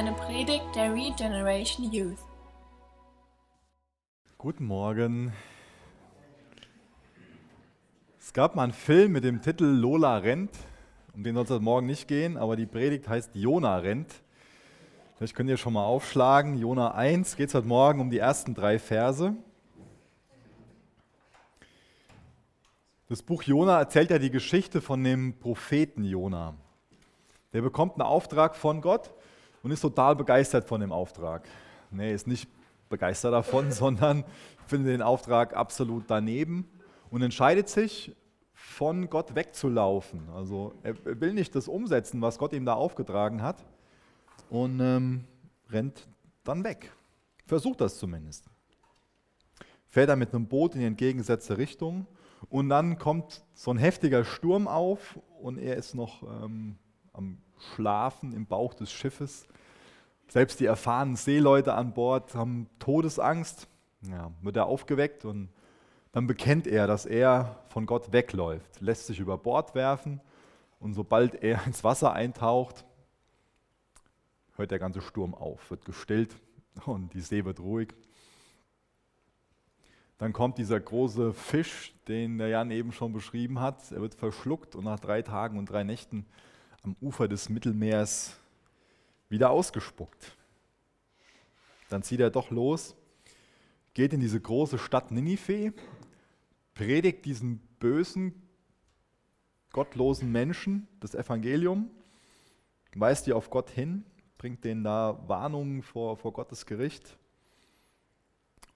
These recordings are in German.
eine Predigt der Regeneration Youth. Guten Morgen. Es gab mal einen Film mit dem Titel Lola rennt. Um den soll es heute Morgen nicht gehen, aber die Predigt heißt Jona rennt. Vielleicht könnt ihr schon mal aufschlagen. Jona 1 geht es heute Morgen um die ersten drei Verse. Das Buch Jona erzählt ja die Geschichte von dem Propheten Jona. Der bekommt einen Auftrag von Gott und ist total begeistert von dem Auftrag. Nee, ist nicht begeistert davon, sondern findet den Auftrag absolut daneben und entscheidet sich, von Gott wegzulaufen. Also er will nicht das umsetzen, was Gott ihm da aufgetragen hat und ähm, rennt dann weg. Versucht das zumindest. Fährt er mit einem Boot in die entgegengesetzte Richtung und dann kommt so ein heftiger Sturm auf und er ist noch ähm, am Schlafen im Bauch des Schiffes. Selbst die erfahrenen Seeleute an Bord haben Todesangst. Ja, wird er aufgeweckt und dann bekennt er, dass er von Gott wegläuft, lässt sich über Bord werfen und sobald er ins Wasser eintaucht, hört der ganze Sturm auf, wird gestillt und die See wird ruhig. Dann kommt dieser große Fisch, den der Jan eben schon beschrieben hat. Er wird verschluckt und nach drei Tagen und drei Nächten am Ufer des Mittelmeers wieder ausgespuckt. Dann zieht er doch los, geht in diese große Stadt Ninive, predigt diesen bösen, gottlosen Menschen das Evangelium, weist die auf Gott hin, bringt denen da Warnungen vor, vor Gottes Gericht.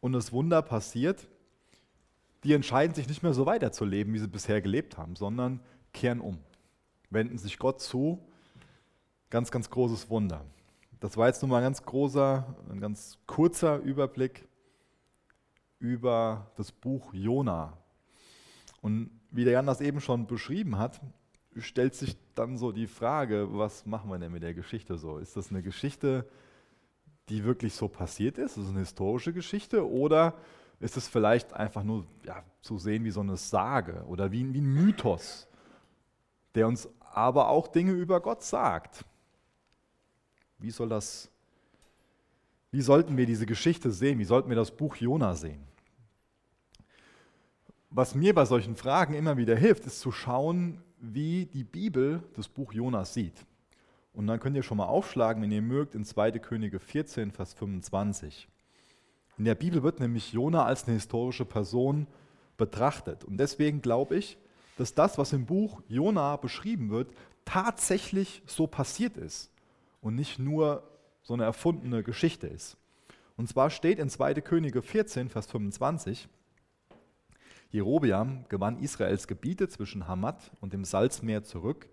Und das Wunder passiert, die entscheiden sich nicht mehr so weiterzuleben, wie sie bisher gelebt haben, sondern kehren um, wenden sich Gott zu. Ganz, ganz großes Wunder. Das war jetzt nur mal ein ganz großer, ein ganz kurzer Überblick über das Buch Jona. Und wie der Jan das eben schon beschrieben hat, stellt sich dann so die Frage, was machen wir denn mit der Geschichte so? Ist das eine Geschichte, die wirklich so passiert ist? Ist es eine historische Geschichte? Oder ist es vielleicht einfach nur ja, zu sehen wie so eine Sage oder wie, wie ein Mythos, der uns aber auch Dinge über Gott sagt. Wie soll das, wie sollten wir diese Geschichte sehen? Wie sollten wir das Buch Jona sehen? Was mir bei solchen Fragen immer wieder hilft, ist zu schauen, wie die Bibel das Buch Jonas sieht. Und dann könnt ihr schon mal aufschlagen, wenn ihr mögt, in 2. Könige 14, Vers 25. In der Bibel wird nämlich Jona als eine historische Person betrachtet. Und deswegen glaube ich, dass das, was im Buch Jona beschrieben wird, tatsächlich so passiert ist und nicht nur so eine erfundene Geschichte ist. Und zwar steht in 2. Könige 14, Vers 25, Jerobeam gewann Israels Gebiete zwischen Hamad und dem Salzmeer zurück,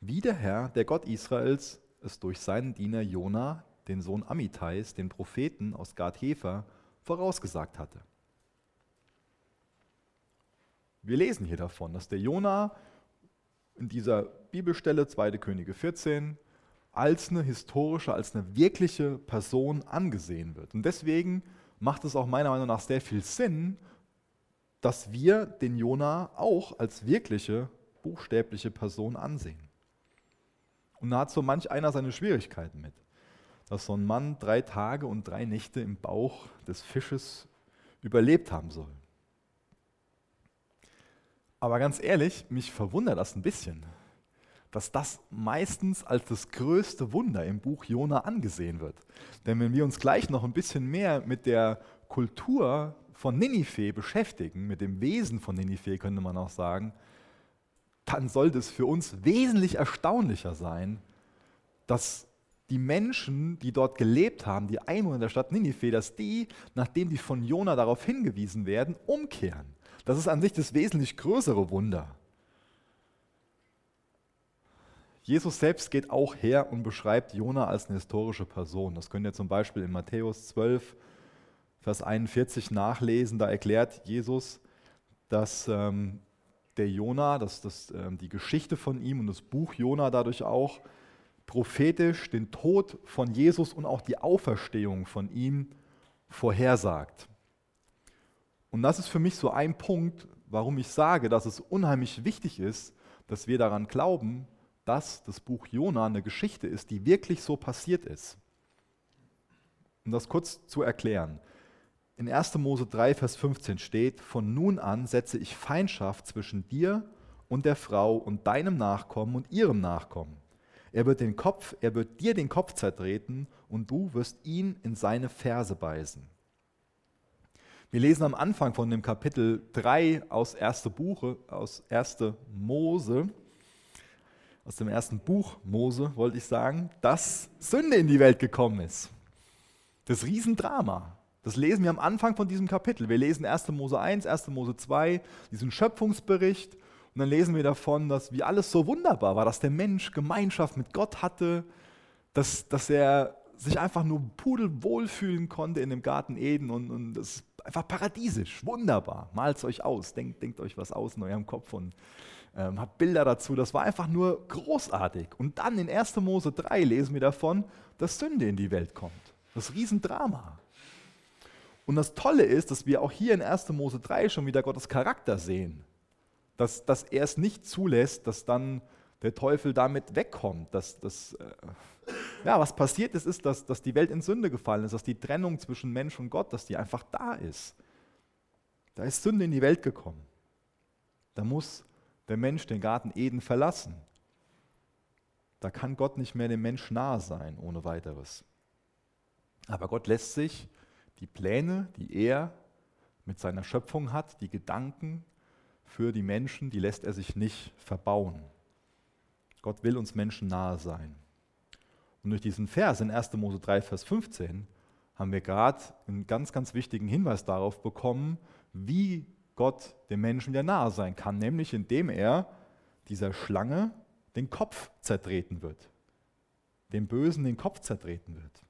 wie der Herr, der Gott Israels, es durch seinen Diener Jona, den Sohn Amitais, den Propheten aus Gad-Hefer, vorausgesagt hatte. Wir lesen hier davon, dass der Jona in dieser Bibelstelle 2. Könige 14 als eine historische, als eine wirkliche Person angesehen wird. Und deswegen macht es auch meiner Meinung nach sehr viel Sinn, dass wir den Jona auch als wirkliche, buchstäbliche Person ansehen. Und da hat so manch einer seine Schwierigkeiten mit dass so ein Mann drei Tage und drei Nächte im Bauch des Fisches überlebt haben soll. Aber ganz ehrlich, mich verwundert das ein bisschen, dass das meistens als das größte Wunder im Buch Jona angesehen wird. Denn wenn wir uns gleich noch ein bisschen mehr mit der Kultur von Ninive beschäftigen, mit dem Wesen von Ninive könnte man auch sagen, dann sollte es für uns wesentlich erstaunlicher sein, dass die Menschen, die dort gelebt haben, die Einwohner der Stadt Ninive, dass die, nachdem die von Jona darauf hingewiesen werden, umkehren. Das ist an sich das wesentlich größere Wunder. Jesus selbst geht auch her und beschreibt Jona als eine historische Person. Das könnt ihr zum Beispiel in Matthäus 12, Vers 41 nachlesen. Da erklärt Jesus, dass ähm, der Jona, dass, dass ähm, die Geschichte von ihm und das Buch Jona dadurch auch prophetisch den Tod von Jesus und auch die Auferstehung von ihm vorhersagt. Und das ist für mich so ein Punkt, warum ich sage, dass es unheimlich wichtig ist, dass wir daran glauben, dass das Buch Jona eine Geschichte ist, die wirklich so passiert ist. Um das kurz zu erklären. In 1. Mose 3, Vers 15 steht, von nun an setze ich Feindschaft zwischen dir und der Frau und deinem Nachkommen und ihrem Nachkommen. Er wird, den Kopf, er wird dir den Kopf zertreten und du wirst ihn in seine Ferse beißen. Wir lesen am Anfang von dem Kapitel 3 aus 1. Buche, aus 1. Mose, aus dem ersten Buch Mose, wollte ich sagen, dass Sünde in die Welt gekommen ist. Das Riesendrama. Das lesen wir am Anfang von diesem Kapitel. Wir lesen 1. Mose 1, 1. Mose 2, diesen Schöpfungsbericht. Und dann lesen wir davon, dass wie alles so wunderbar war, dass der Mensch Gemeinschaft mit Gott hatte, dass, dass er sich einfach nur pudelwohl fühlen konnte in dem Garten Eden und, und das einfach paradiesisch, wunderbar. Malt es euch aus, denkt, denkt euch was aus in eurem Kopf und ähm, habt Bilder dazu. Das war einfach nur großartig. Und dann in 1. Mose 3 lesen wir davon, dass Sünde in die Welt kommt. Das Riesendrama. Und das Tolle ist, dass wir auch hier in 1. Mose 3 schon wieder Gottes Charakter sehen. Dass, dass er es nicht zulässt, dass dann der Teufel damit wegkommt. Dass, dass, äh, ja, was passiert ist, ist, dass, dass die Welt in Sünde gefallen ist, dass die Trennung zwischen Mensch und Gott, dass die einfach da ist. Da ist Sünde in die Welt gekommen. Da muss der Mensch den Garten Eden verlassen. Da kann Gott nicht mehr dem Mensch nahe sein, ohne weiteres. Aber Gott lässt sich die Pläne, die er mit seiner Schöpfung hat, die Gedanken für die Menschen, die lässt er sich nicht verbauen. Gott will uns Menschen nahe sein. Und durch diesen Vers in 1. Mose 3, Vers 15 haben wir gerade einen ganz, ganz wichtigen Hinweis darauf bekommen, wie Gott dem Menschen wieder nahe sein kann, nämlich indem er dieser Schlange den Kopf zertreten wird, dem Bösen den Kopf zertreten wird.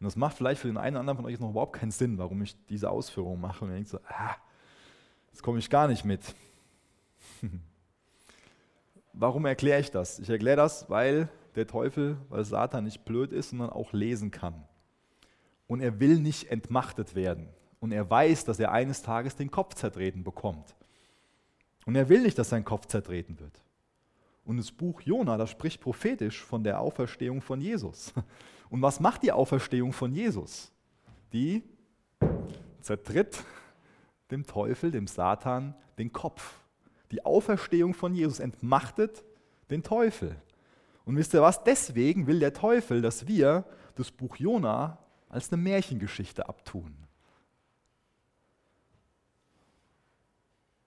Und das macht vielleicht für den einen oder anderen von euch jetzt noch überhaupt keinen Sinn, warum ich diese Ausführung mache. Und ihr denkt so, ah, jetzt komme ich gar nicht mit. warum erkläre ich das? Ich erkläre das, weil der Teufel, weil Satan nicht blöd ist, sondern auch lesen kann. Und er will nicht entmachtet werden und er weiß, dass er eines Tages den Kopf zertreten bekommt. Und er will nicht, dass sein Kopf zertreten wird. Und das Buch Jona, das spricht prophetisch von der Auferstehung von Jesus. Und was macht die Auferstehung von Jesus? Die zertritt dem Teufel, dem Satan, den Kopf. Die Auferstehung von Jesus entmachtet den Teufel. Und wisst ihr was? Deswegen will der Teufel, dass wir das Buch Jona als eine Märchengeschichte abtun.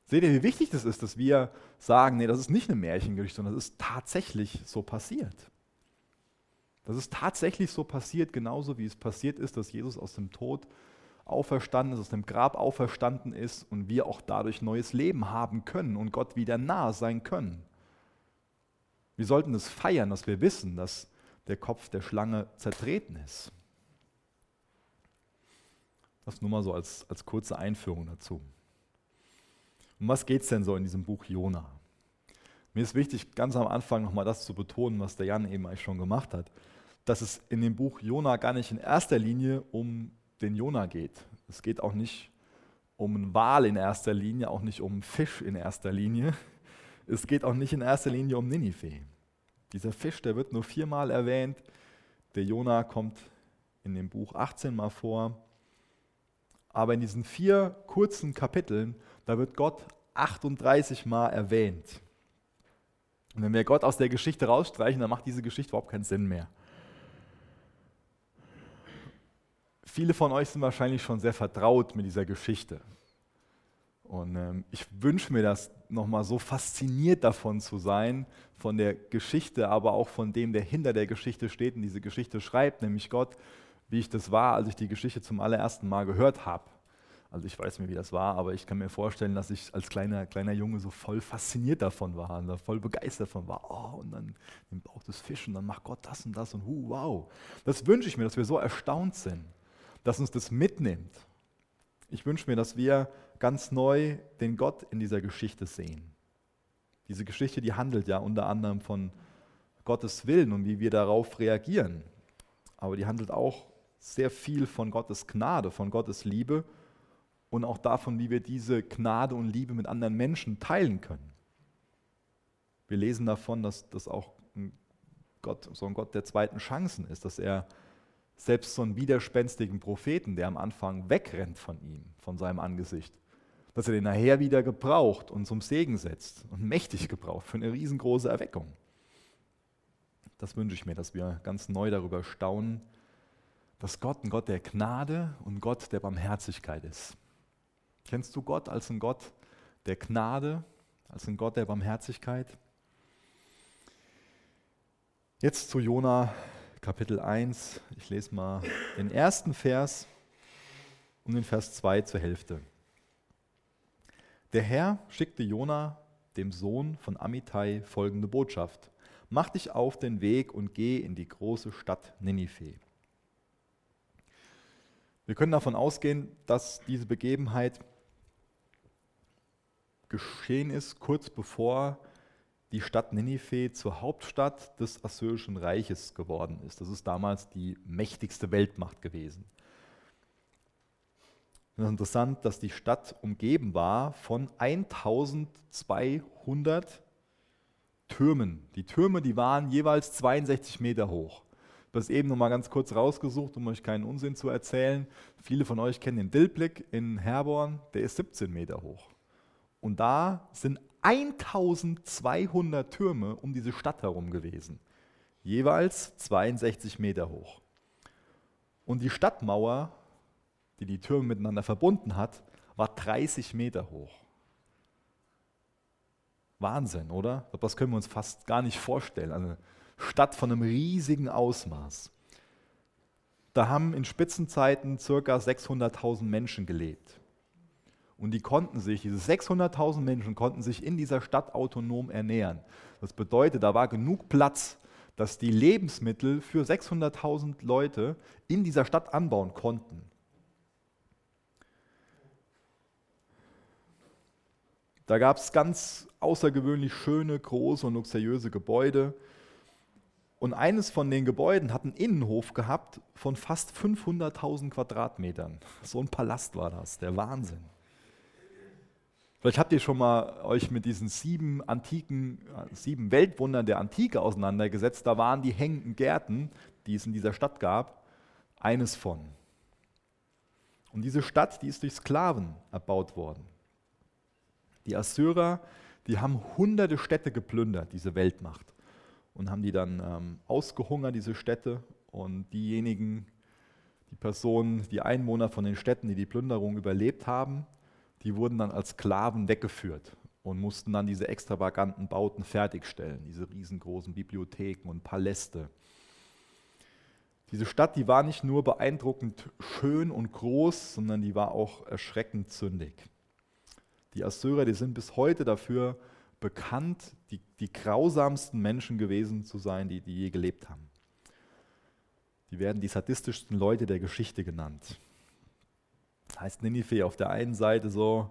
Seht ihr, wie wichtig das ist, dass wir sagen, nee, das ist nicht eine Märchengeschichte, sondern das ist tatsächlich so passiert. Das ist tatsächlich so passiert, genauso wie es passiert ist, dass Jesus aus dem Tod auferstanden ist, aus dem Grab auferstanden ist und wir auch dadurch neues Leben haben können und Gott wieder nahe sein können. Wir sollten es feiern, dass wir wissen, dass der Kopf der Schlange zertreten ist. Das nur mal so als, als kurze Einführung dazu. Um was geht es denn so in diesem Buch Jona? Mir ist wichtig, ganz am Anfang nochmal das zu betonen, was der Jan eben eigentlich schon gemacht hat, dass es in dem Buch Jona gar nicht in erster Linie um den Jona geht. Es geht auch nicht um einen Wal in erster Linie, auch nicht um einen Fisch in erster Linie. Es geht auch nicht in erster Linie um Ninive. Dieser Fisch, der wird nur viermal erwähnt. Der Jona kommt in dem Buch 18 mal vor. Aber in diesen vier kurzen Kapiteln da wird Gott 38 Mal erwähnt. Und wenn wir Gott aus der Geschichte rausstreichen, dann macht diese Geschichte überhaupt keinen Sinn mehr. Viele von euch sind wahrscheinlich schon sehr vertraut mit dieser Geschichte. Und ähm, ich wünsche mir das nochmal so fasziniert davon zu sein, von der Geschichte, aber auch von dem, der hinter der Geschichte steht und diese Geschichte schreibt, nämlich Gott, wie ich das war, als ich die Geschichte zum allerersten Mal gehört habe. Also ich weiß nicht, wie das war, aber ich kann mir vorstellen, dass ich als kleiner, kleiner Junge so voll fasziniert davon war und voll begeistert davon war. Oh, und dann im Bauch des Fisch und dann macht Gott das und das und hu, wow. Das wünsche ich mir, dass wir so erstaunt sind, dass uns das mitnimmt. Ich wünsche mir, dass wir ganz neu den Gott in dieser Geschichte sehen. Diese Geschichte, die handelt ja unter anderem von Gottes Willen und wie wir darauf reagieren. Aber die handelt auch sehr viel von Gottes Gnade, von Gottes Liebe und auch davon, wie wir diese Gnade und Liebe mit anderen Menschen teilen können. Wir lesen davon, dass das auch ein Gott, so ein Gott der zweiten Chancen ist, dass er selbst so einen widerspenstigen Propheten, der am Anfang wegrennt von ihm, von seinem Angesicht, dass er den nachher wieder gebraucht und zum Segen setzt und mächtig gebraucht für eine riesengroße Erweckung. Das wünsche ich mir, dass wir ganz neu darüber staunen, dass Gott ein Gott der Gnade und Gott der Barmherzigkeit ist. Kennst du Gott als ein Gott der Gnade, als ein Gott der Barmherzigkeit? Jetzt zu Jona Kapitel 1. Ich lese mal den ersten Vers und den Vers 2 zur Hälfte. Der Herr schickte Jona, dem Sohn von Amittai, folgende Botschaft: Mach dich auf den Weg und geh in die große Stadt Ninive. Wir können davon ausgehen, dass diese Begebenheit geschehen ist, kurz bevor die Stadt Ninive zur Hauptstadt des Assyrischen Reiches geworden ist. Das ist damals die mächtigste Weltmacht gewesen. Interessant, dass die Stadt umgeben war von 1200 Türmen. Die Türme, die waren jeweils 62 Meter hoch. Das eben noch mal ganz kurz rausgesucht, um euch keinen Unsinn zu erzählen. Viele von euch kennen den Dillblick in Herborn, der ist 17 Meter hoch. Und da sind 1200 Türme um diese Stadt herum gewesen, jeweils 62 Meter hoch. Und die Stadtmauer, die die Türme miteinander verbunden hat, war 30 Meter hoch. Wahnsinn, oder? Das können wir uns fast gar nicht vorstellen. Eine Stadt von einem riesigen Ausmaß. Da haben in Spitzenzeiten ca. 600.000 Menschen gelebt. Und die konnten sich, diese 600.000 Menschen konnten sich in dieser Stadt autonom ernähren. Das bedeutet, da war genug Platz, dass die Lebensmittel für 600.000 Leute in dieser Stadt anbauen konnten. Da gab es ganz außergewöhnlich schöne, große und luxuriöse Gebäude. Und eines von den Gebäuden hat einen Innenhof gehabt von fast 500.000 Quadratmetern. So ein Palast war das, der Wahnsinn. Vielleicht habt ihr schon mal euch mit diesen sieben antiken, sieben Weltwundern der Antike auseinandergesetzt. Da waren die hängenden Gärten, die es in dieser Stadt gab, eines von. Und diese Stadt, die ist durch Sklaven erbaut worden. Die Assyrer, die haben hunderte Städte geplündert, diese Weltmacht, und haben die dann ähm, ausgehungert, diese Städte. Und diejenigen, die Personen, die Einwohner von den Städten, die die Plünderung überlebt haben, die wurden dann als Sklaven weggeführt und mussten dann diese extravaganten Bauten fertigstellen, diese riesengroßen Bibliotheken und Paläste. Diese Stadt, die war nicht nur beeindruckend schön und groß, sondern die war auch erschreckend zündig. Die Assyrer, die sind bis heute dafür bekannt, die, die grausamsten Menschen gewesen zu sein, die, die je gelebt haben. Die werden die sadistischsten Leute der Geschichte genannt heißt Ninive auf der einen Seite so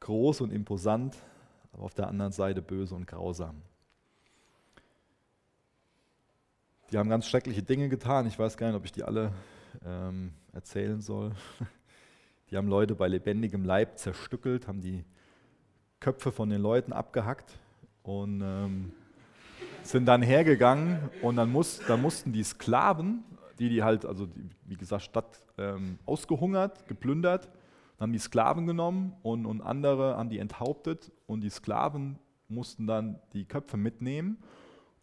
groß und imposant, aber auf der anderen Seite böse und grausam. Die haben ganz schreckliche Dinge getan. Ich weiß gar nicht, ob ich die alle ähm, erzählen soll. Die haben Leute bei lebendigem Leib zerstückelt, haben die Köpfe von den Leuten abgehackt und ähm, sind dann hergegangen und dann, muss, dann mussten die Sklaven die, die halt, also die, wie gesagt, Stadt ähm, ausgehungert, geplündert, haben die Sklaven genommen und, und andere haben die enthauptet und die Sklaven mussten dann die Köpfe mitnehmen.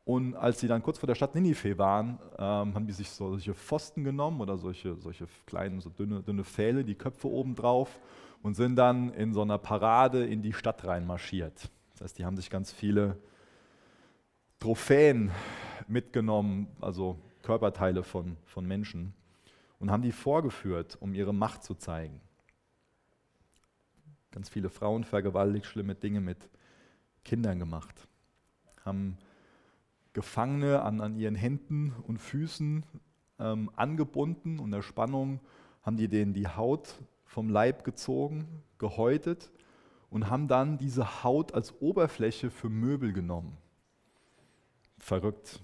Und als sie dann kurz vor der Stadt Ninive waren, ähm, haben die sich solche Pfosten genommen oder solche, solche kleinen, so dünne, dünne Pfähle, die Köpfe oben drauf und sind dann in so einer Parade in die Stadt reinmarschiert. Das heißt, die haben sich ganz viele Trophäen mitgenommen, also Körperteile von, von Menschen und haben die vorgeführt, um ihre Macht zu zeigen. Ganz viele Frauen vergewaltigt, schlimme Dinge mit Kindern gemacht, haben Gefangene an, an ihren Händen und Füßen ähm, angebunden und der Spannung haben die denen die Haut vom Leib gezogen, gehäutet und haben dann diese Haut als Oberfläche für Möbel genommen. Verrückt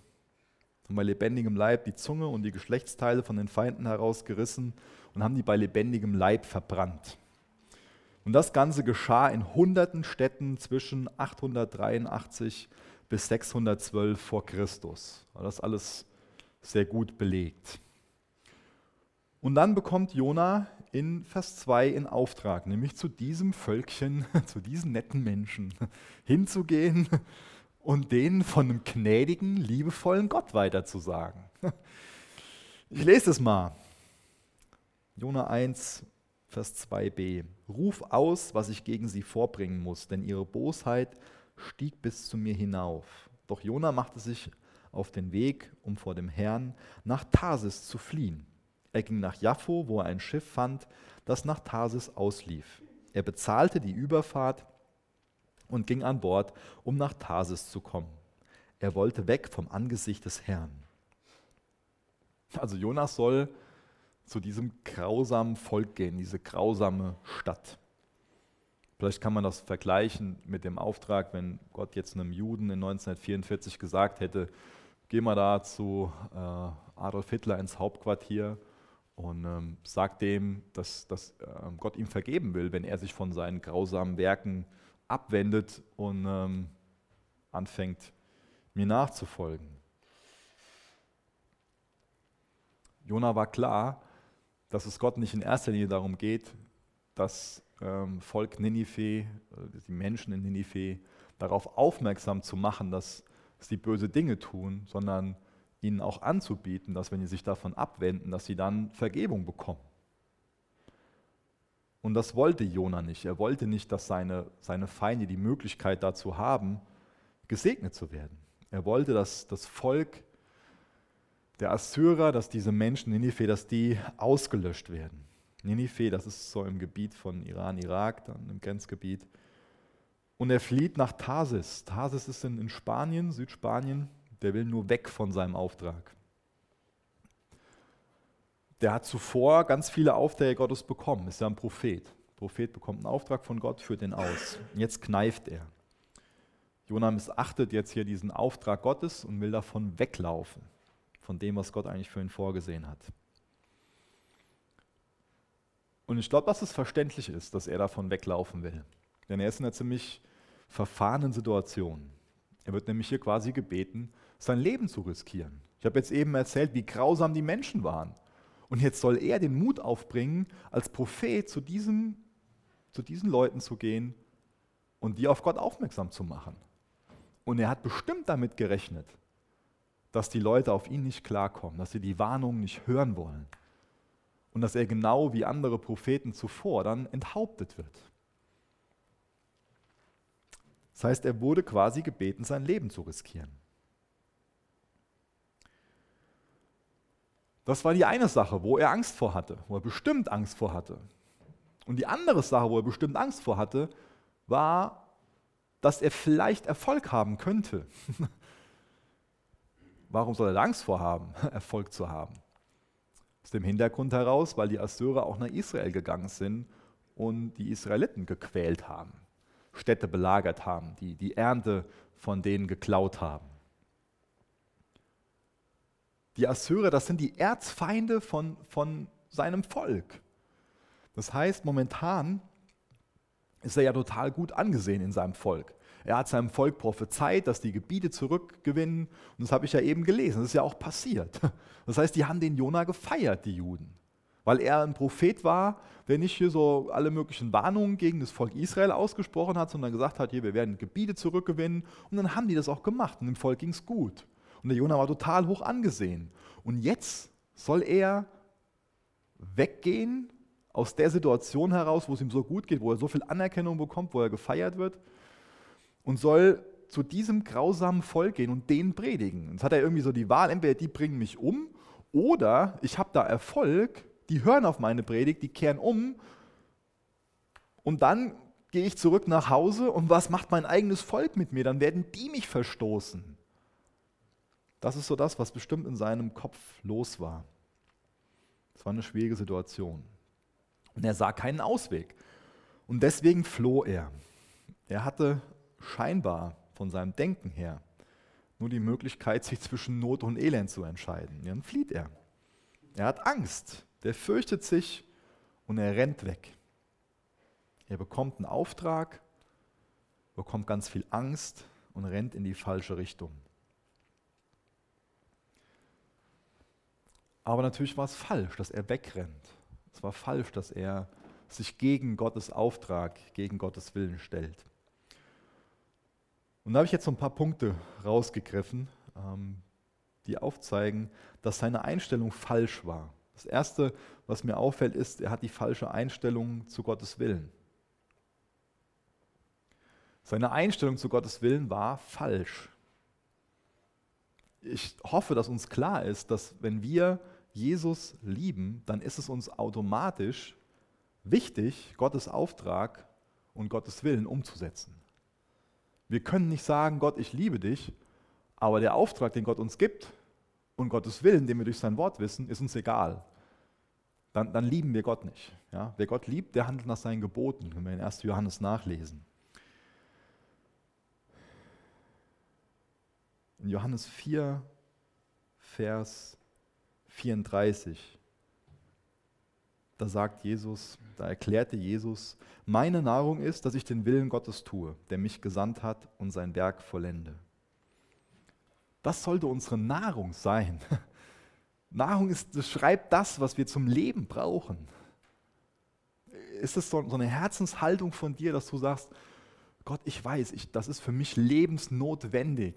haben bei lebendigem Leib die Zunge und die Geschlechtsteile von den Feinden herausgerissen und haben die bei lebendigem Leib verbrannt. Und das Ganze geschah in hunderten Städten zwischen 883 bis 612 vor Christus. Das ist alles sehr gut belegt. Und dann bekommt Jona in Vers 2 in Auftrag, nämlich zu diesem Völkchen, zu diesen netten Menschen hinzugehen und denen von einem gnädigen, liebevollen Gott weiterzusagen. Ich lese es mal. Jona 1, Vers 2b. Ruf aus, was ich gegen sie vorbringen muss, denn ihre Bosheit stieg bis zu mir hinauf. Doch Jona machte sich auf den Weg, um vor dem Herrn nach Tarsis zu fliehen. Er ging nach Jaffo, wo er ein Schiff fand, das nach Tarsis auslief. Er bezahlte die Überfahrt und ging an Bord, um nach Tarsis zu kommen. Er wollte weg vom Angesicht des Herrn. Also Jonas soll zu diesem grausamen Volk gehen, diese grausame Stadt. Vielleicht kann man das vergleichen mit dem Auftrag, wenn Gott jetzt einem Juden in 1944 gesagt hätte, geh mal da zu äh, Adolf Hitler ins Hauptquartier und ähm, sagt dem, dass, dass äh, Gott ihm vergeben will, wenn er sich von seinen grausamen Werken abwendet und ähm, anfängt, mir nachzufolgen. Jona war klar, dass es Gott nicht in erster Linie darum geht, das ähm, Volk Ninive, äh, die Menschen in Ninive, darauf aufmerksam zu machen, dass sie böse Dinge tun, sondern ihnen auch anzubieten, dass wenn sie sich davon abwenden, dass sie dann Vergebung bekommen. Und das wollte Jona nicht. Er wollte nicht, dass seine, seine Feinde die Möglichkeit dazu haben, gesegnet zu werden. Er wollte, dass das Volk der Assyrer, dass diese Menschen Ninive, dass die ausgelöscht werden. Ninive, das ist so im Gebiet von Iran, Irak, dann im Grenzgebiet. Und er flieht nach Tarsis. Tarsis ist in, in Spanien, Südspanien. Der will nur weg von seinem Auftrag. Der hat zuvor ganz viele Aufträge Gottes bekommen, ist ja ein Prophet. Der Prophet bekommt einen Auftrag von Gott, führt den aus. Und jetzt kneift er. Jonah missachtet jetzt hier diesen Auftrag Gottes und will davon weglaufen, von dem, was Gott eigentlich für ihn vorgesehen hat. Und ich glaube, dass es verständlich ist, dass er davon weglaufen will. Denn er ist in einer ziemlich verfahrenen Situation. Er wird nämlich hier quasi gebeten, sein Leben zu riskieren. Ich habe jetzt eben erzählt, wie grausam die Menschen waren. Und jetzt soll er den Mut aufbringen, als Prophet zu, diesem, zu diesen Leuten zu gehen und die auf Gott aufmerksam zu machen. Und er hat bestimmt damit gerechnet, dass die Leute auf ihn nicht klarkommen, dass sie die Warnungen nicht hören wollen und dass er genau wie andere Propheten zuvor dann enthauptet wird. Das heißt, er wurde quasi gebeten, sein Leben zu riskieren. Das war die eine Sache, wo er Angst vor hatte, wo er bestimmt Angst vor hatte. Und die andere Sache, wo er bestimmt Angst vor hatte, war, dass er vielleicht Erfolg haben könnte. Warum soll er Angst vor haben, Erfolg zu haben? Aus dem Hintergrund heraus, weil die Assyrer auch nach Israel gegangen sind und die Israeliten gequält haben, Städte belagert haben, die die Ernte von denen geklaut haben. Die Assyrer, das sind die Erzfeinde von, von seinem Volk. Das heißt, momentan ist er ja total gut angesehen in seinem Volk. Er hat seinem Volk prophezeit, dass die Gebiete zurückgewinnen. Und das habe ich ja eben gelesen. Das ist ja auch passiert. Das heißt, die haben den Jona gefeiert, die Juden. Weil er ein Prophet war, der nicht hier so alle möglichen Warnungen gegen das Volk Israel ausgesprochen hat, sondern gesagt hat, hier, wir werden Gebiete zurückgewinnen. Und dann haben die das auch gemacht und dem Volk ging es gut. Und der Jonah war total hoch angesehen. Und jetzt soll er weggehen aus der Situation heraus, wo es ihm so gut geht, wo er so viel Anerkennung bekommt, wo er gefeiert wird und soll zu diesem grausamen Volk gehen und denen predigen. Jetzt hat er irgendwie so die Wahl, entweder die bringen mich um oder ich habe da Erfolg, die hören auf meine Predigt, die kehren um und dann gehe ich zurück nach Hause und was macht mein eigenes Volk mit mir? Dann werden die mich verstoßen. Das ist so das, was bestimmt in seinem Kopf los war. Es war eine schwierige Situation. Und er sah keinen Ausweg. Und deswegen floh er. Er hatte scheinbar von seinem Denken her nur die Möglichkeit, sich zwischen Not und Elend zu entscheiden. Dann flieht er. Er hat Angst, der fürchtet sich und er rennt weg. Er bekommt einen Auftrag, bekommt ganz viel Angst und rennt in die falsche Richtung. Aber natürlich war es falsch, dass er wegrennt. Es war falsch, dass er sich gegen Gottes Auftrag, gegen Gottes Willen stellt. Und da habe ich jetzt so ein paar Punkte rausgegriffen, ähm, die aufzeigen, dass seine Einstellung falsch war. Das Erste, was mir auffällt, ist, er hat die falsche Einstellung zu Gottes Willen. Seine Einstellung zu Gottes Willen war falsch. Ich hoffe, dass uns klar ist, dass wenn wir Jesus lieben, dann ist es uns automatisch wichtig, Gottes Auftrag und Gottes Willen umzusetzen. Wir können nicht sagen, Gott, ich liebe dich, aber der Auftrag, den Gott uns gibt und Gottes Willen, den wir durch sein Wort wissen, ist uns egal. Dann, dann lieben wir Gott nicht. Ja? Wer Gott liebt, der handelt nach seinen Geboten, können wir in 1. Johannes nachlesen. In Johannes 4, Vers 34 da sagt Jesus, da erklärte Jesus, meine Nahrung ist, dass ich den Willen Gottes tue, der mich gesandt hat und sein Werk vollende. Das sollte unsere Nahrung sein. Nahrung ist, das schreibt das, was wir zum Leben brauchen. Ist es so, so eine Herzenshaltung von dir, dass du sagst, Gott, ich weiß, ich, das ist für mich lebensnotwendig,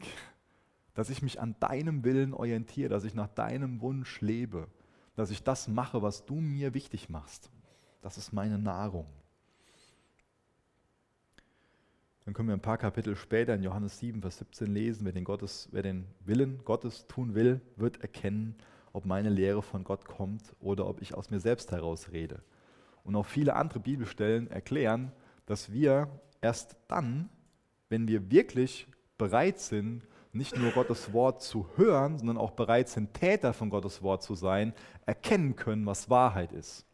dass ich mich an deinem Willen orientiere, dass ich nach deinem Wunsch lebe dass ich das mache, was du mir wichtig machst. Das ist meine Nahrung. Dann können wir ein paar Kapitel später in Johannes 7, Vers 17 lesen, wer den, Gottes, wer den Willen Gottes tun will, wird erkennen, ob meine Lehre von Gott kommt oder ob ich aus mir selbst heraus rede. Und auch viele andere Bibelstellen erklären, dass wir erst dann, wenn wir wirklich bereit sind, nicht nur Gottes Wort zu hören, sondern auch bereit sind, Täter von Gottes Wort zu sein, erkennen können, was Wahrheit ist.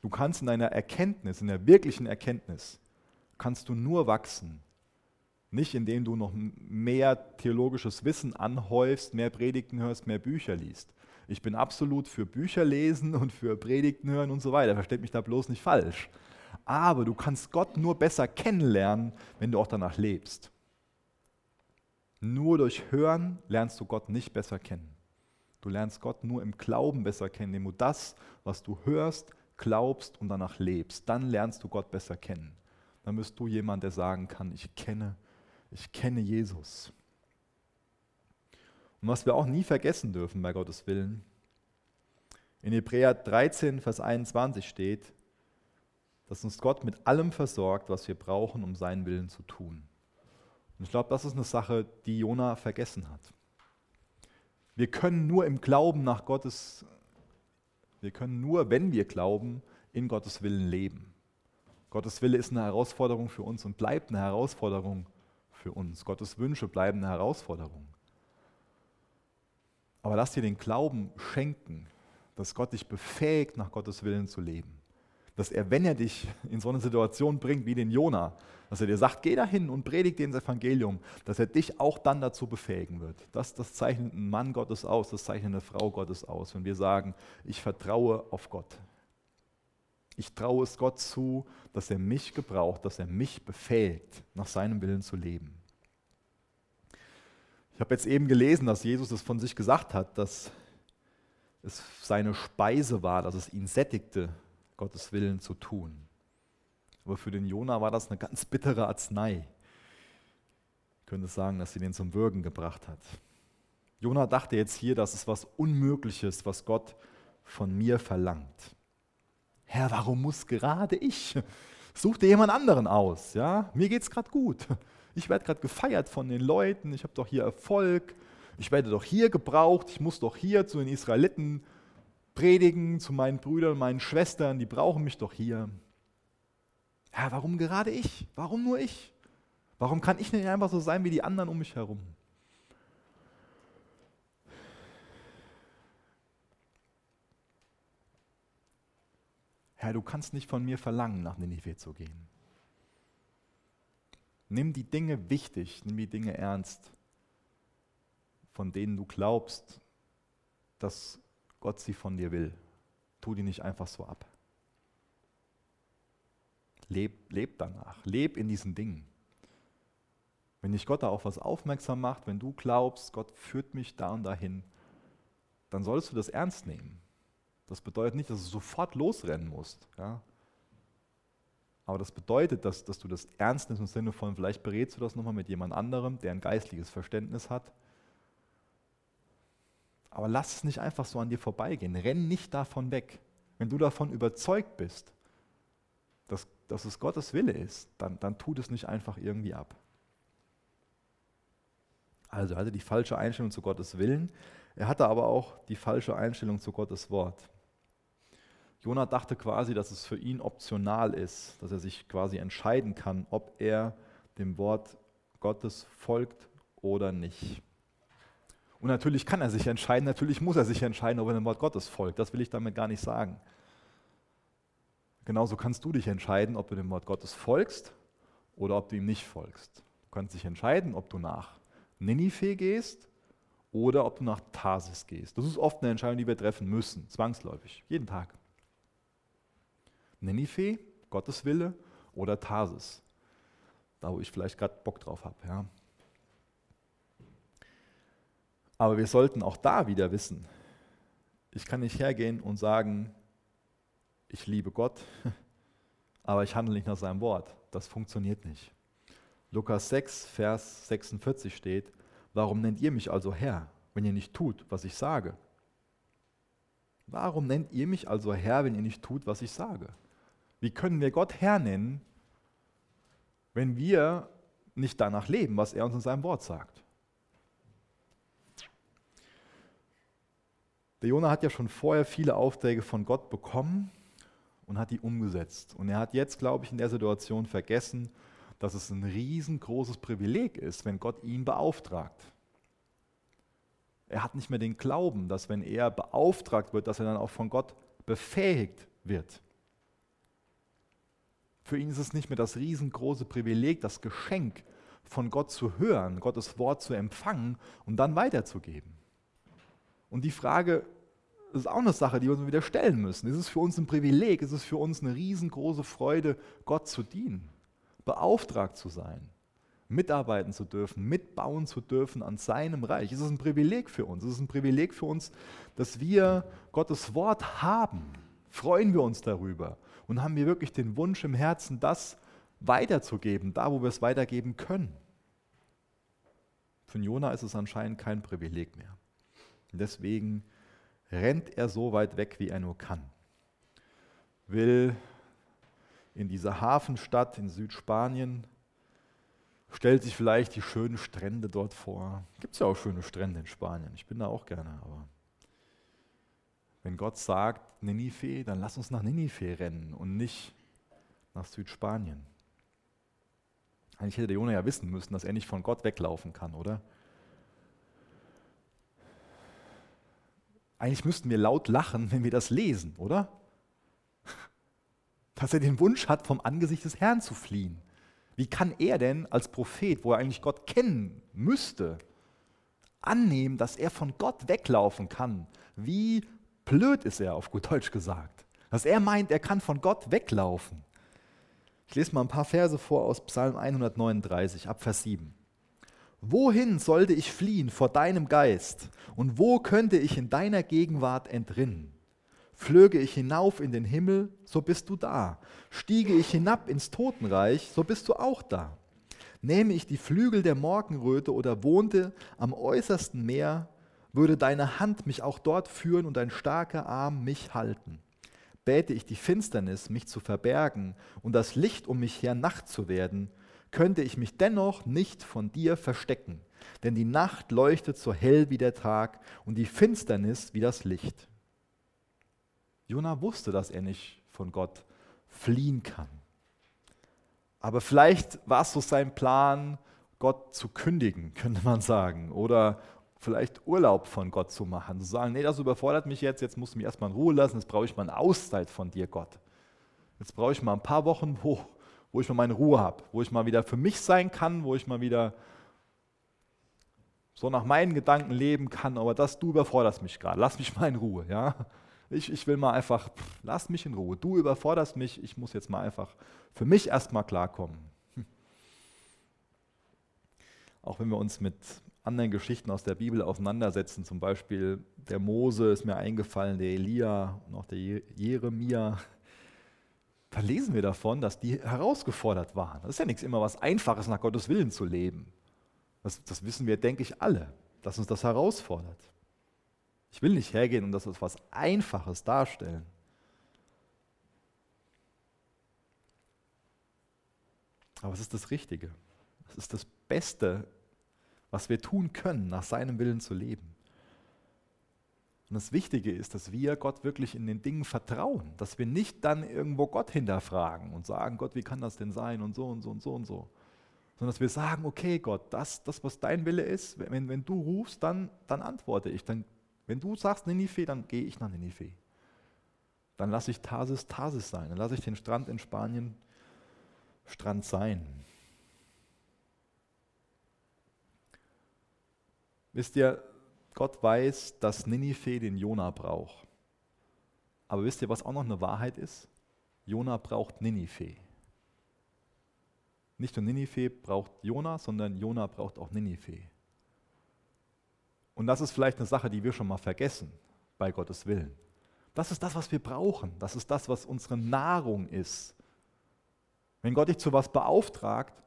Du kannst in deiner Erkenntnis, in der wirklichen Erkenntnis, kannst du nur wachsen. Nicht indem du noch mehr theologisches Wissen anhäufst, mehr Predigten hörst, mehr Bücher liest. Ich bin absolut für Bücher lesen und für Predigten hören und so weiter. Versteht mich da bloß nicht falsch. Aber du kannst Gott nur besser kennenlernen, wenn du auch danach lebst. Nur durch Hören lernst du Gott nicht besser kennen. Du lernst Gott nur im Glauben besser kennen, indem du das, was du hörst, glaubst und danach lebst. Dann lernst du Gott besser kennen. Dann bist du jemand, der sagen kann, ich kenne, ich kenne Jesus. Und was wir auch nie vergessen dürfen bei Gottes Willen, in Hebräer 13, Vers 21 steht, dass uns Gott mit allem versorgt, was wir brauchen, um seinen Willen zu tun. Und ich glaube, das ist eine Sache, die Jona vergessen hat. Wir können nur im Glauben nach Gottes, wir können nur, wenn wir glauben, in Gottes Willen leben. Gottes Wille ist eine Herausforderung für uns und bleibt eine Herausforderung für uns. Gottes Wünsche bleiben eine Herausforderung. Aber lass dir den Glauben schenken, dass Gott dich befähigt, nach Gottes Willen zu leben dass er, wenn er dich in so eine Situation bringt wie den Jona, dass er dir sagt, geh dahin und predige dir das Evangelium, dass er dich auch dann dazu befähigen wird. Das, das zeichnet einen Mann Gottes aus, das zeichnet eine Frau Gottes aus, wenn wir sagen, ich vertraue auf Gott. Ich traue es Gott zu, dass er mich gebraucht, dass er mich befähigt, nach seinem Willen zu leben. Ich habe jetzt eben gelesen, dass Jesus es von sich gesagt hat, dass es seine Speise war, dass es ihn sättigte, Gottes Willen zu tun. Aber für den Jona war das eine ganz bittere Arznei. Ich könnte sagen, dass sie den zum Würgen gebracht hat. Jona dachte jetzt hier, dass es was Unmögliches, was Gott von mir verlangt. Herr, warum muss gerade ich? Such dir jemand anderen aus. Ja? Mir es gerade gut. Ich werde gerade gefeiert von den Leuten. Ich habe doch hier Erfolg. Ich werde doch hier gebraucht. Ich muss doch hier zu den Israeliten predigen zu meinen Brüdern, meinen Schwestern, die brauchen mich doch hier. Herr, warum gerade ich? Warum nur ich? Warum kann ich nicht einfach so sein wie die anderen um mich herum? Herr, du kannst nicht von mir verlangen, nach Ninive zu gehen. Nimm die Dinge wichtig, nimm die Dinge ernst, von denen du glaubst, dass Gott sie von dir will. Tu die nicht einfach so ab. Leb, leb danach, leb in diesen Dingen. Wenn dich Gott da auf was aufmerksam macht, wenn du glaubst, Gott führt mich da und dahin, dann solltest du das ernst nehmen. Das bedeutet nicht, dass du sofort losrennen musst. Ja? Aber das bedeutet, dass, dass du das ernst nimmst im Sinne von, vielleicht berätst du das nochmal mit jemand anderem, der ein geistliches Verständnis hat. Aber lass es nicht einfach so an dir vorbeigehen. Renn nicht davon weg. Wenn du davon überzeugt bist, dass, dass es Gottes Wille ist, dann, dann tut es nicht einfach irgendwie ab. Also er hatte die falsche Einstellung zu Gottes Willen, er hatte aber auch die falsche Einstellung zu Gottes Wort. Jonah dachte quasi, dass es für ihn optional ist, dass er sich quasi entscheiden kann, ob er dem Wort Gottes folgt oder nicht. Und natürlich kann er sich entscheiden, natürlich muss er sich entscheiden, ob er dem Wort Gottes folgt. Das will ich damit gar nicht sagen. Genauso kannst du dich entscheiden, ob du dem Wort Gottes folgst oder ob du ihm nicht folgst. Du kannst dich entscheiden, ob du nach Ninive gehst oder ob du nach Tarsis gehst. Das ist oft eine Entscheidung, die wir treffen müssen, zwangsläufig, jeden Tag. Ninive, Gottes Wille oder Tarsis, da wo ich vielleicht gerade Bock drauf habe. Ja. Aber wir sollten auch da wieder wissen, ich kann nicht hergehen und sagen, ich liebe Gott, aber ich handle nicht nach seinem Wort. Das funktioniert nicht. Lukas 6, Vers 46 steht, warum nennt ihr mich also Herr, wenn ihr nicht tut, was ich sage? Warum nennt ihr mich also Herr, wenn ihr nicht tut, was ich sage? Wie können wir Gott Herr nennen, wenn wir nicht danach leben, was er uns in seinem Wort sagt? Der Jonah hat ja schon vorher viele Aufträge von Gott bekommen und hat die umgesetzt. Und er hat jetzt, glaube ich, in der Situation vergessen, dass es ein riesengroßes Privileg ist, wenn Gott ihn beauftragt. Er hat nicht mehr den Glauben, dass wenn er beauftragt wird, dass er dann auch von Gott befähigt wird. Für ihn ist es nicht mehr das riesengroße Privileg, das Geschenk von Gott zu hören, Gottes Wort zu empfangen und dann weiterzugeben. Und die Frage ist auch eine Sache, die wir uns wieder stellen müssen. Ist es für uns ein Privileg, ist es für uns eine riesengroße Freude, Gott zu dienen? beauftragt zu sein, mitarbeiten zu dürfen, mitbauen zu dürfen an seinem Reich. Es ist ein Privileg für uns. Es ist ein Privileg für uns, dass wir Gottes Wort haben. Freuen wir uns darüber und haben wir wirklich den Wunsch im Herzen, das weiterzugeben, da wo wir es weitergeben können. Für Jona ist es anscheinend kein Privileg mehr. Deswegen rennt er so weit weg, wie er nur kann. Will in dieser Hafenstadt in Südspanien, stellt sich vielleicht die schönen Strände dort vor. Gibt es ja auch schöne Strände in Spanien, ich bin da auch gerne, aber wenn Gott sagt Ninive, dann lass uns nach Ninive rennen und nicht nach Südspanien. Eigentlich hätte der Jonah ja wissen müssen, dass er nicht von Gott weglaufen kann, oder? Eigentlich müssten wir laut lachen, wenn wir das lesen, oder? dass er den Wunsch hat, vom Angesicht des Herrn zu fliehen. Wie kann er denn als Prophet, wo er eigentlich Gott kennen müsste, annehmen, dass er von Gott weglaufen kann? Wie blöd ist er, auf gut Deutsch gesagt, dass er meint, er kann von Gott weglaufen. Ich lese mal ein paar Verse vor aus Psalm 139, ab Vers 7. Wohin sollte ich fliehen vor deinem Geist und wo könnte ich in deiner Gegenwart entrinnen? Flöge ich hinauf in den Himmel, so bist du da. Stiege ich hinab ins Totenreich, so bist du auch da. Nähme ich die Flügel der Morgenröte oder wohnte am äußersten Meer, würde deine Hand mich auch dort führen und dein starker Arm mich halten. Bäte ich die Finsternis, mich zu verbergen und das Licht um mich her Nacht zu werden, könnte ich mich dennoch nicht von dir verstecken, denn die Nacht leuchtet so hell wie der Tag und die Finsternis wie das Licht. Jona wusste, dass er nicht von Gott fliehen kann. Aber vielleicht war es so sein Plan, Gott zu kündigen, könnte man sagen. Oder vielleicht Urlaub von Gott zu machen. Zu sagen, nee, das überfordert mich jetzt, jetzt musst du mich erstmal in Ruhe lassen, jetzt brauche ich mal eine Auszeit von dir, Gott. Jetzt brauche ich mal ein paar Wochen, wo, wo ich mal meine Ruhe habe, wo ich mal wieder für mich sein kann, wo ich mal wieder so nach meinen Gedanken leben kann, aber das, du überforderst mich gerade, lass mich mal in Ruhe, ja. Ich, ich will mal einfach, pff, lass mich in Ruhe. Du überforderst mich, ich muss jetzt mal einfach für mich erstmal klarkommen. Hm. Auch wenn wir uns mit anderen Geschichten aus der Bibel auseinandersetzen, zum Beispiel der Mose ist mir eingefallen, der Elia und auch der Jeremia, da lesen wir davon, dass die herausgefordert waren. Das ist ja nichts immer was Einfaches, nach Gottes Willen zu leben. Das, das wissen wir, denke ich, alle, dass uns das herausfordert. Ich will nicht hergehen und das als was Einfaches darstellen. Aber es ist das Richtige. Es ist das Beste, was wir tun können, nach seinem Willen zu leben. Und das Wichtige ist, dass wir Gott wirklich in den Dingen vertrauen, dass wir nicht dann irgendwo Gott hinterfragen und sagen, Gott, wie kann das denn sein und so und so und so und so. Sondern dass wir sagen, okay Gott, das, das was dein Wille ist, wenn, wenn du rufst, dann, dann antworte ich. Dann, wenn du sagst Ninive, dann gehe ich nach Ninive. Dann lasse ich Tarsis Tarsis sein, dann lasse ich den Strand in Spanien Strand sein. Wisst ihr, Gott weiß, dass Ninive den Jona braucht. Aber wisst ihr, was auch noch eine Wahrheit ist? Jona braucht Ninive. Nicht nur Ninive braucht Jona, sondern Jona braucht auch Ninive. Und das ist vielleicht eine Sache, die wir schon mal vergessen, bei Gottes Willen. Das ist das, was wir brauchen. Das ist das, was unsere Nahrung ist. Wenn Gott dich zu was beauftragt,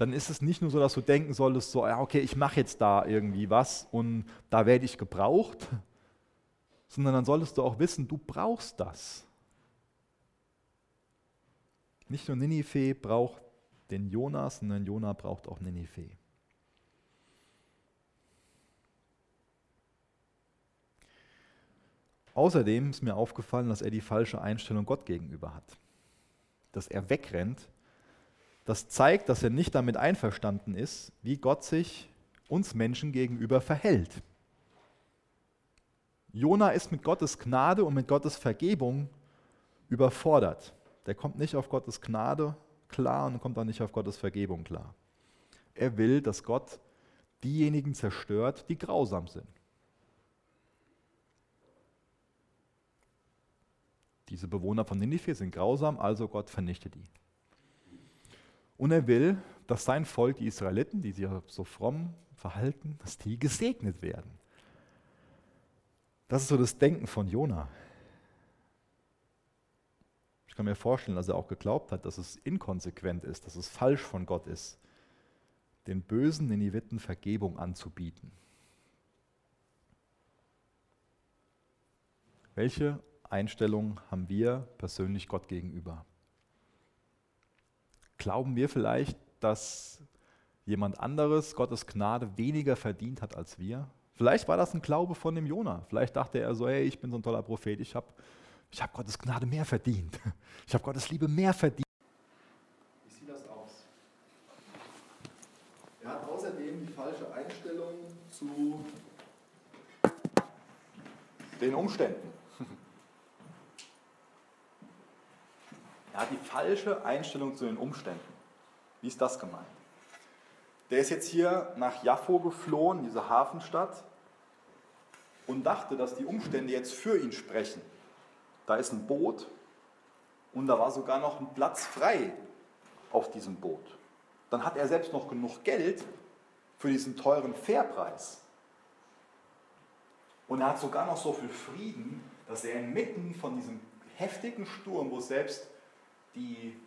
dann ist es nicht nur so, dass du denken solltest, so, ja, okay, ich mache jetzt da irgendwie was und da werde ich gebraucht, sondern dann solltest du auch wissen, du brauchst das. Nicht nur Ninive braucht den Jonas, sondern Jona braucht auch Ninive. Außerdem ist mir aufgefallen, dass er die falsche Einstellung Gott gegenüber hat. Dass er wegrennt das zeigt, dass er nicht damit einverstanden ist, wie Gott sich uns Menschen gegenüber verhält. Jona ist mit Gottes Gnade und mit Gottes Vergebung überfordert. Der kommt nicht auf Gottes Gnade klar und kommt auch nicht auf Gottes Vergebung klar. Er will, dass Gott diejenigen zerstört, die grausam sind. Diese Bewohner von Ninive sind grausam, also Gott vernichtet die. Und er will, dass sein Volk, die Israeliten, die sich so fromm verhalten, dass die gesegnet werden. Das ist so das Denken von Jona. Ich kann mir vorstellen, dass er auch geglaubt hat, dass es inkonsequent ist, dass es falsch von Gott ist, den bösen Niniviten Vergebung anzubieten. Welche Einstellung haben wir persönlich Gott gegenüber? Glauben wir vielleicht, dass jemand anderes Gottes Gnade weniger verdient hat als wir? Vielleicht war das ein Glaube von dem Jona. Vielleicht dachte er so, hey, ich bin so ein toller Prophet, ich habe ich hab Gottes Gnade mehr verdient. Ich habe Gottes Liebe mehr verdient. Wie sieht das aus? Er hat außerdem die falsche Einstellung zu den Umständen. Er hat die falsche Einstellung zu den Umständen. Wie ist das gemeint? Der ist jetzt hier nach Jaffo geflohen, diese Hafenstadt, und dachte, dass die Umstände jetzt für ihn sprechen. Da ist ein Boot und da war sogar noch ein Platz frei auf diesem Boot. Dann hat er selbst noch genug Geld für diesen teuren Fährpreis. Und er hat sogar noch so viel Frieden, dass er inmitten von diesem heftigen Sturm, wo selbst die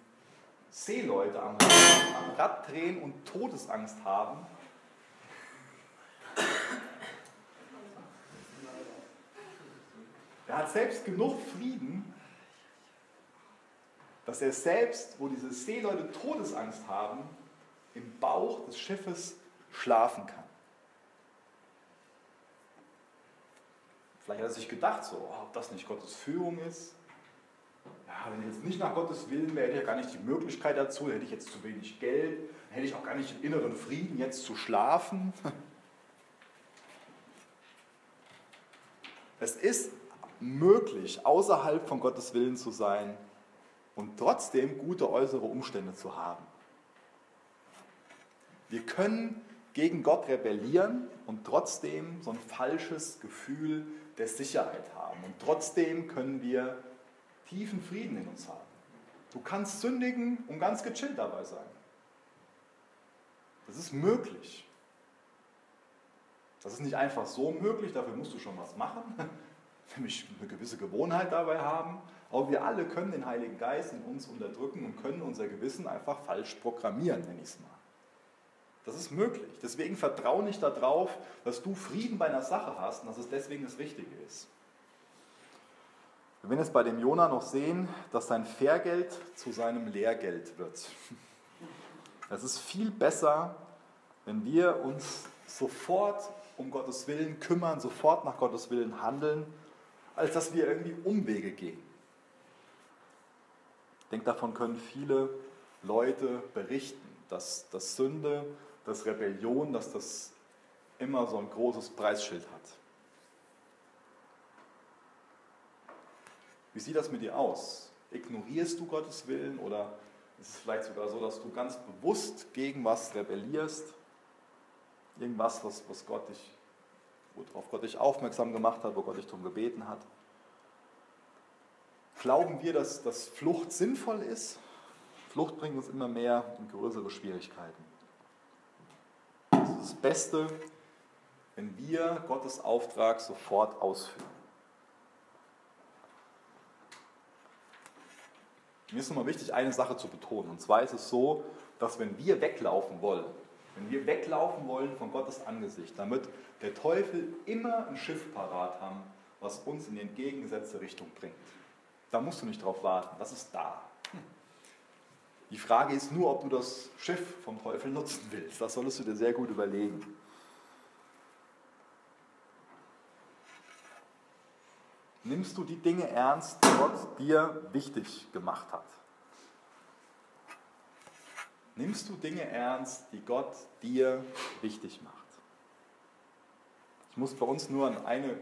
Seeleute am, Rad drehen und Todesangst haben. Er hat selbst genug Frieden, dass er selbst, wo diese Seeleute Todesangst haben, im Bauch des Schiffes schlafen kann. Vielleicht hat er sich gedacht, so, ob das nicht Gottes Führung ist ja, wenn jetzt nicht nach Gottes Willen wäre, hätte ich ja gar nicht die Möglichkeit dazu, hätte ich jetzt zu wenig Geld, hätte ich auch gar nicht den inneren Frieden, jetzt zu schlafen. Es ist möglich, außerhalb von Gottes Willen zu sein und trotzdem gute äußere Umstände zu haben. Wir können gegen Gott rebellieren und trotzdem so ein falsches Gefühl der Sicherheit haben. Und trotzdem können wir tiefen Frieden in uns haben. Du kannst sündigen und ganz gechillt dabei sein. Das ist möglich. Das ist nicht einfach so möglich, dafür musst du schon was machen, nämlich eine gewisse Gewohnheit dabei haben. Aber wir alle können den Heiligen Geist in uns unterdrücken und können unser Gewissen einfach falsch programmieren, nenne ich es mal. Das ist möglich. Deswegen vertraue nicht darauf, dass du Frieden bei einer Sache hast und dass es deswegen das Richtige ist. Wir werden jetzt bei dem Jona noch sehen, dass sein Fairgeld zu seinem Lehrgeld wird. Es ist viel besser, wenn wir uns sofort um Gottes Willen kümmern, sofort nach Gottes Willen handeln, als dass wir irgendwie Umwege gehen. Ich denke, davon können viele Leute berichten, dass, dass Sünde, dass Rebellion, dass das immer so ein großes Preisschild hat. Wie sieht das mit dir aus? Ignorierst du Gottes Willen oder ist es vielleicht sogar so, dass du ganz bewusst gegen was rebellierst? Irgendwas, was, was Gott dich, worauf Gott dich aufmerksam gemacht hat, wo Gott dich darum gebeten hat. Glauben wir, dass, dass Flucht sinnvoll ist? Flucht bringt uns immer mehr in größere Schwierigkeiten. Das ist das Beste, wenn wir Gottes Auftrag sofort ausführen. Mir ist nochmal wichtig, eine Sache zu betonen. Und zwar ist es so, dass wenn wir weglaufen wollen, wenn wir weglaufen wollen von Gottes Angesicht, damit der Teufel immer ein Schiff parat haben, was uns in die entgegengesetzte Richtung bringt. Da musst du nicht drauf warten, das ist da. Die Frage ist nur, ob du das Schiff vom Teufel nutzen willst. Das solltest du dir sehr gut überlegen. Nimmst du die Dinge ernst, die Gott dir wichtig gemacht hat? Nimmst du Dinge ernst, die Gott dir wichtig macht? Ich muss bei uns nur an eine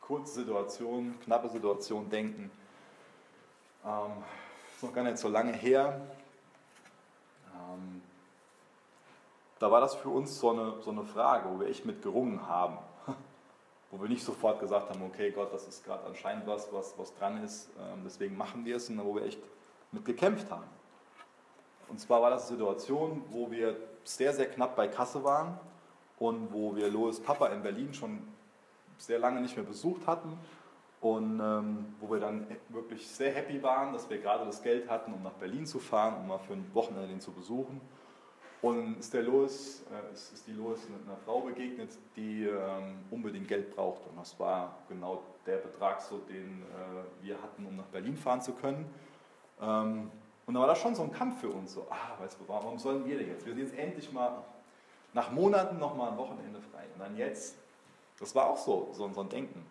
kurze Situation, knappe Situation denken. Ähm, ist noch gar nicht so lange her. Ähm, da war das für uns so eine, so eine Frage, wo wir echt mit gerungen haben. Wo wir nicht sofort gesagt haben, okay Gott, das ist gerade anscheinend was, was, was dran ist, ähm, deswegen machen wir es, sondern wo wir echt mit gekämpft haben. Und zwar war das eine Situation, wo wir sehr, sehr knapp bei Kasse waren und wo wir Lois Papa in Berlin schon sehr lange nicht mehr besucht hatten und ähm, wo wir dann wirklich sehr happy waren, dass wir gerade das Geld hatten, um nach Berlin zu fahren, um mal für ein Wochenende ihn zu besuchen. Und ist, der Lois, äh, ist, ist die Lois mit einer Frau begegnet, die ähm, unbedingt Geld braucht. Und das war genau der Betrag, so, den äh, wir hatten, um nach Berlin fahren zu können. Ähm, und da war das schon so ein Kampf für uns. So, ah, weißt du, warum sollen wir denn jetzt? Wir sind jetzt endlich mal nach Monaten nochmal ein Wochenende frei. Und dann jetzt, das war auch so, so, so ein Denken.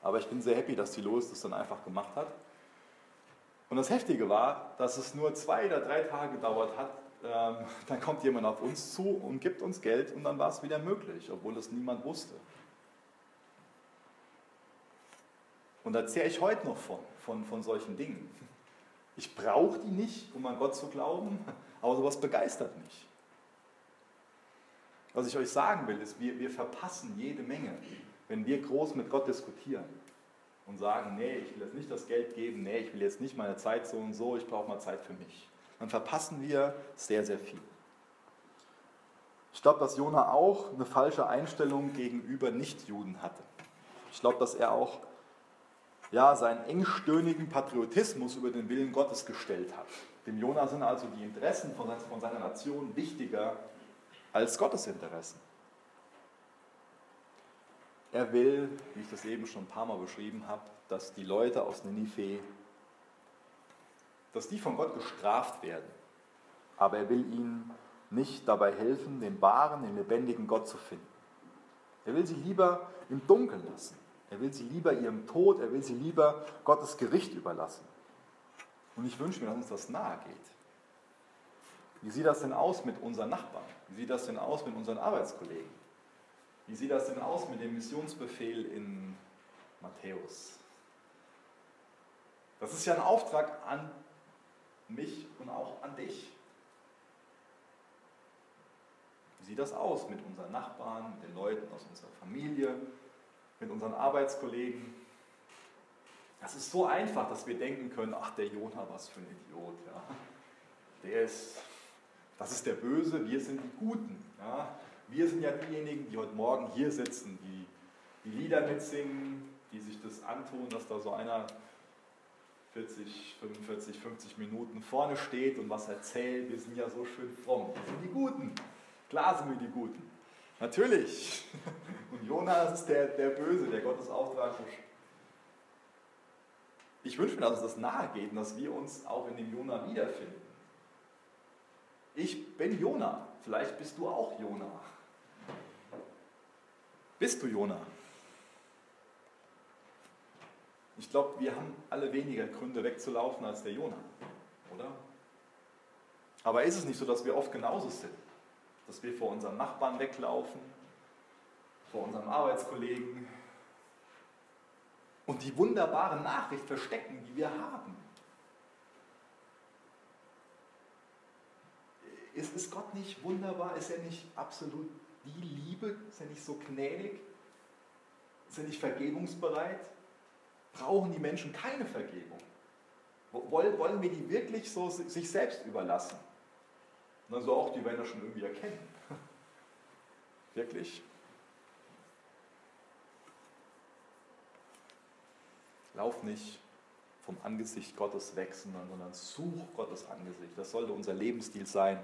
Aber ich bin sehr happy, dass die Lois das dann einfach gemacht hat. Und das Heftige war, dass es nur zwei oder drei Tage gedauert hat. Ähm, dann kommt jemand auf uns zu und gibt uns Geld und dann war es wieder möglich, obwohl es niemand wusste. Und da zähle ich heute noch von, von, von solchen Dingen. Ich brauche die nicht, um an Gott zu glauben, aber sowas begeistert mich. Was ich euch sagen will, ist, wir, wir verpassen jede Menge, wenn wir groß mit Gott diskutieren und sagen, nee, ich will jetzt nicht das Geld geben, nee, ich will jetzt nicht meine Zeit so und so, ich brauche mal Zeit für mich. Dann verpassen wir sehr, sehr viel. Ich glaube, dass Jona auch eine falsche Einstellung gegenüber Nichtjuden hatte. Ich glaube, dass er auch ja, seinen engstirnigen Patriotismus über den Willen Gottes gestellt hat. Dem Jona sind also die Interessen von seiner Nation wichtiger als Gottes Interessen. Er will, wie ich das eben schon ein paar Mal beschrieben habe, dass die Leute aus Ninive, dass die von Gott gestraft werden. Aber er will ihnen nicht dabei helfen, den wahren, den lebendigen Gott zu finden. Er will sie lieber im Dunkeln lassen. Er will sie lieber ihrem Tod, er will sie lieber Gottes Gericht überlassen. Und ich wünsche mir, dass uns das nahe geht. Wie sieht das denn aus mit unseren Nachbarn? Wie sieht das denn aus mit unseren Arbeitskollegen? Wie sieht das denn aus mit dem Missionsbefehl in Matthäus? Das ist ja ein Auftrag an mich und auch an dich. Wie sieht das aus mit unseren Nachbarn, mit den Leuten aus unserer Familie, mit unseren Arbeitskollegen. Das ist so einfach, dass wir denken können, ach der Jonah, was für ein Idiot. Ja. Der ist, das ist der Böse, wir sind die Guten. Ja. Wir sind ja diejenigen, die heute Morgen hier sitzen, die die Lieder mitsingen, die sich das antun, dass da so einer 40, 45, 50 Minuten vorne steht und was erzählt. Wir sind ja so schön fromm. Wir sind die Guten. Klar sind wir die Guten. Natürlich. Und Jonas ist der, der Böse, der Gottes Auftrag Ich wünsche mir, dass uns das nahe geht und dass wir uns auch in dem Jona wiederfinden. Ich bin Jona. Vielleicht bist du auch Jona. Bist du Jona? Ich glaube, wir haben alle weniger Gründe wegzulaufen als der Jona, oder? Aber ist es nicht so, dass wir oft genauso sind? Dass wir vor unserem Nachbarn weglaufen, vor unserem Arbeitskollegen und die wunderbare Nachricht verstecken, die wir haben. Ist, ist Gott nicht wunderbar? Ist er nicht absolut die Liebe? Ist er nicht so gnädig? Ist er nicht vergebungsbereit? Brauchen die Menschen keine Vergebung. Wollen, wir die wirklich so sich selbst überlassen? Und dann so auch, die das schon irgendwie erkennen. Wirklich? Lauf nicht vom Angesicht Gottes weg, sondern such Gottes Angesicht. Das sollte unser Lebensstil sein,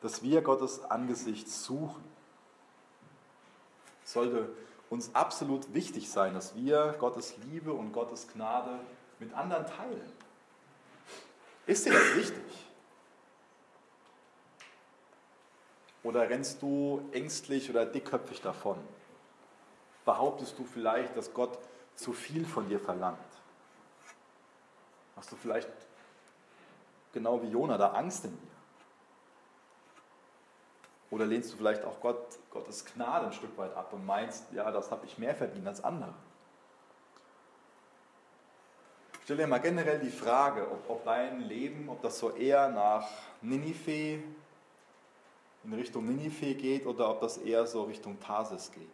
dass wir Gottes Angesicht suchen. sollte uns absolut wichtig sein, dass wir Gottes Liebe und Gottes Gnade mit anderen teilen. Ist dir das wichtig? Oder rennst du ängstlich oder dickköpfig davon? Behauptest du vielleicht, dass Gott zu viel von dir verlangt? Hast du vielleicht genau wie Jona da Angst in dir? Oder lehnst du vielleicht auch Gott, Gottes Gnade ein Stück weit ab und meinst, ja, das habe ich mehr verdient als andere? Stell dir mal generell die Frage, ob, ob dein Leben, ob das so eher nach Ninive, in Richtung Ninive geht oder ob das eher so Richtung Tarsis geht.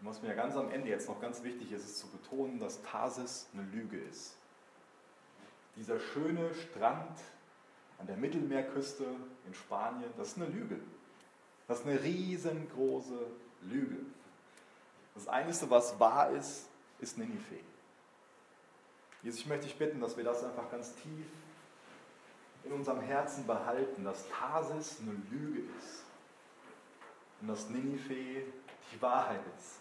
Was mir ganz am Ende jetzt noch ganz wichtig ist, ist zu betonen, dass Tarsis eine Lüge ist. Dieser schöne Strand an der Mittelmeerküste in Spanien, das ist eine Lüge. Das ist eine riesengroße Lüge. Das Einzige, was wahr ist, ist Ninive. Jesus, ich möchte dich bitten, dass wir das einfach ganz tief in unserem Herzen behalten, dass Tarsis eine Lüge ist und dass Ninive die Wahrheit ist.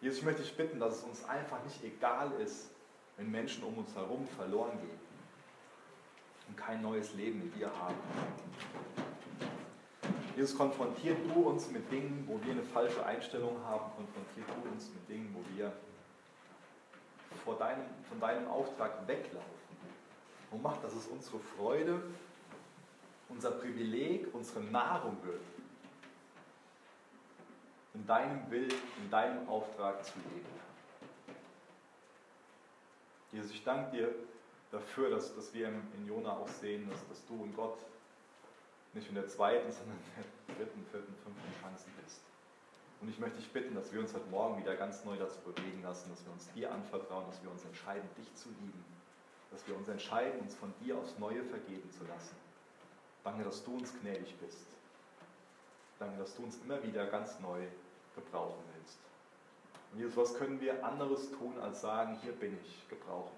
Jesus, ich möchte dich bitten, dass es uns einfach nicht egal ist, wenn Menschen um uns herum verloren gehen und kein neues Leben in dir haben. Jesus, konfrontiert du uns mit Dingen, wo wir eine falsche Einstellung haben, konfrontiert du uns mit Dingen, wo wir vor deinem, von deinem Auftrag weglaufen. Und mach, dass es unsere Freude, unser Privileg, unsere Nahrung wird, in deinem Willen, in deinem Auftrag zu leben. Jesus, ich danke dir dafür, dass, dass wir in Jona auch sehen, dass, dass du und Gott nicht in der zweiten, sondern in der dritten, vierten, fünften Chance bist. Und ich möchte dich bitten, dass wir uns heute Morgen wieder ganz neu dazu bewegen lassen, dass wir uns dir anvertrauen, dass wir uns entscheiden, dich zu lieben. Dass wir uns entscheiden, uns von dir aufs Neue vergeben zu lassen. Danke, dass du uns gnädig bist. Danke, dass du uns immer wieder ganz neu gebrauchen willst. Und Jesus, was können wir anderes tun, als sagen, hier bin ich, gebrauche mich.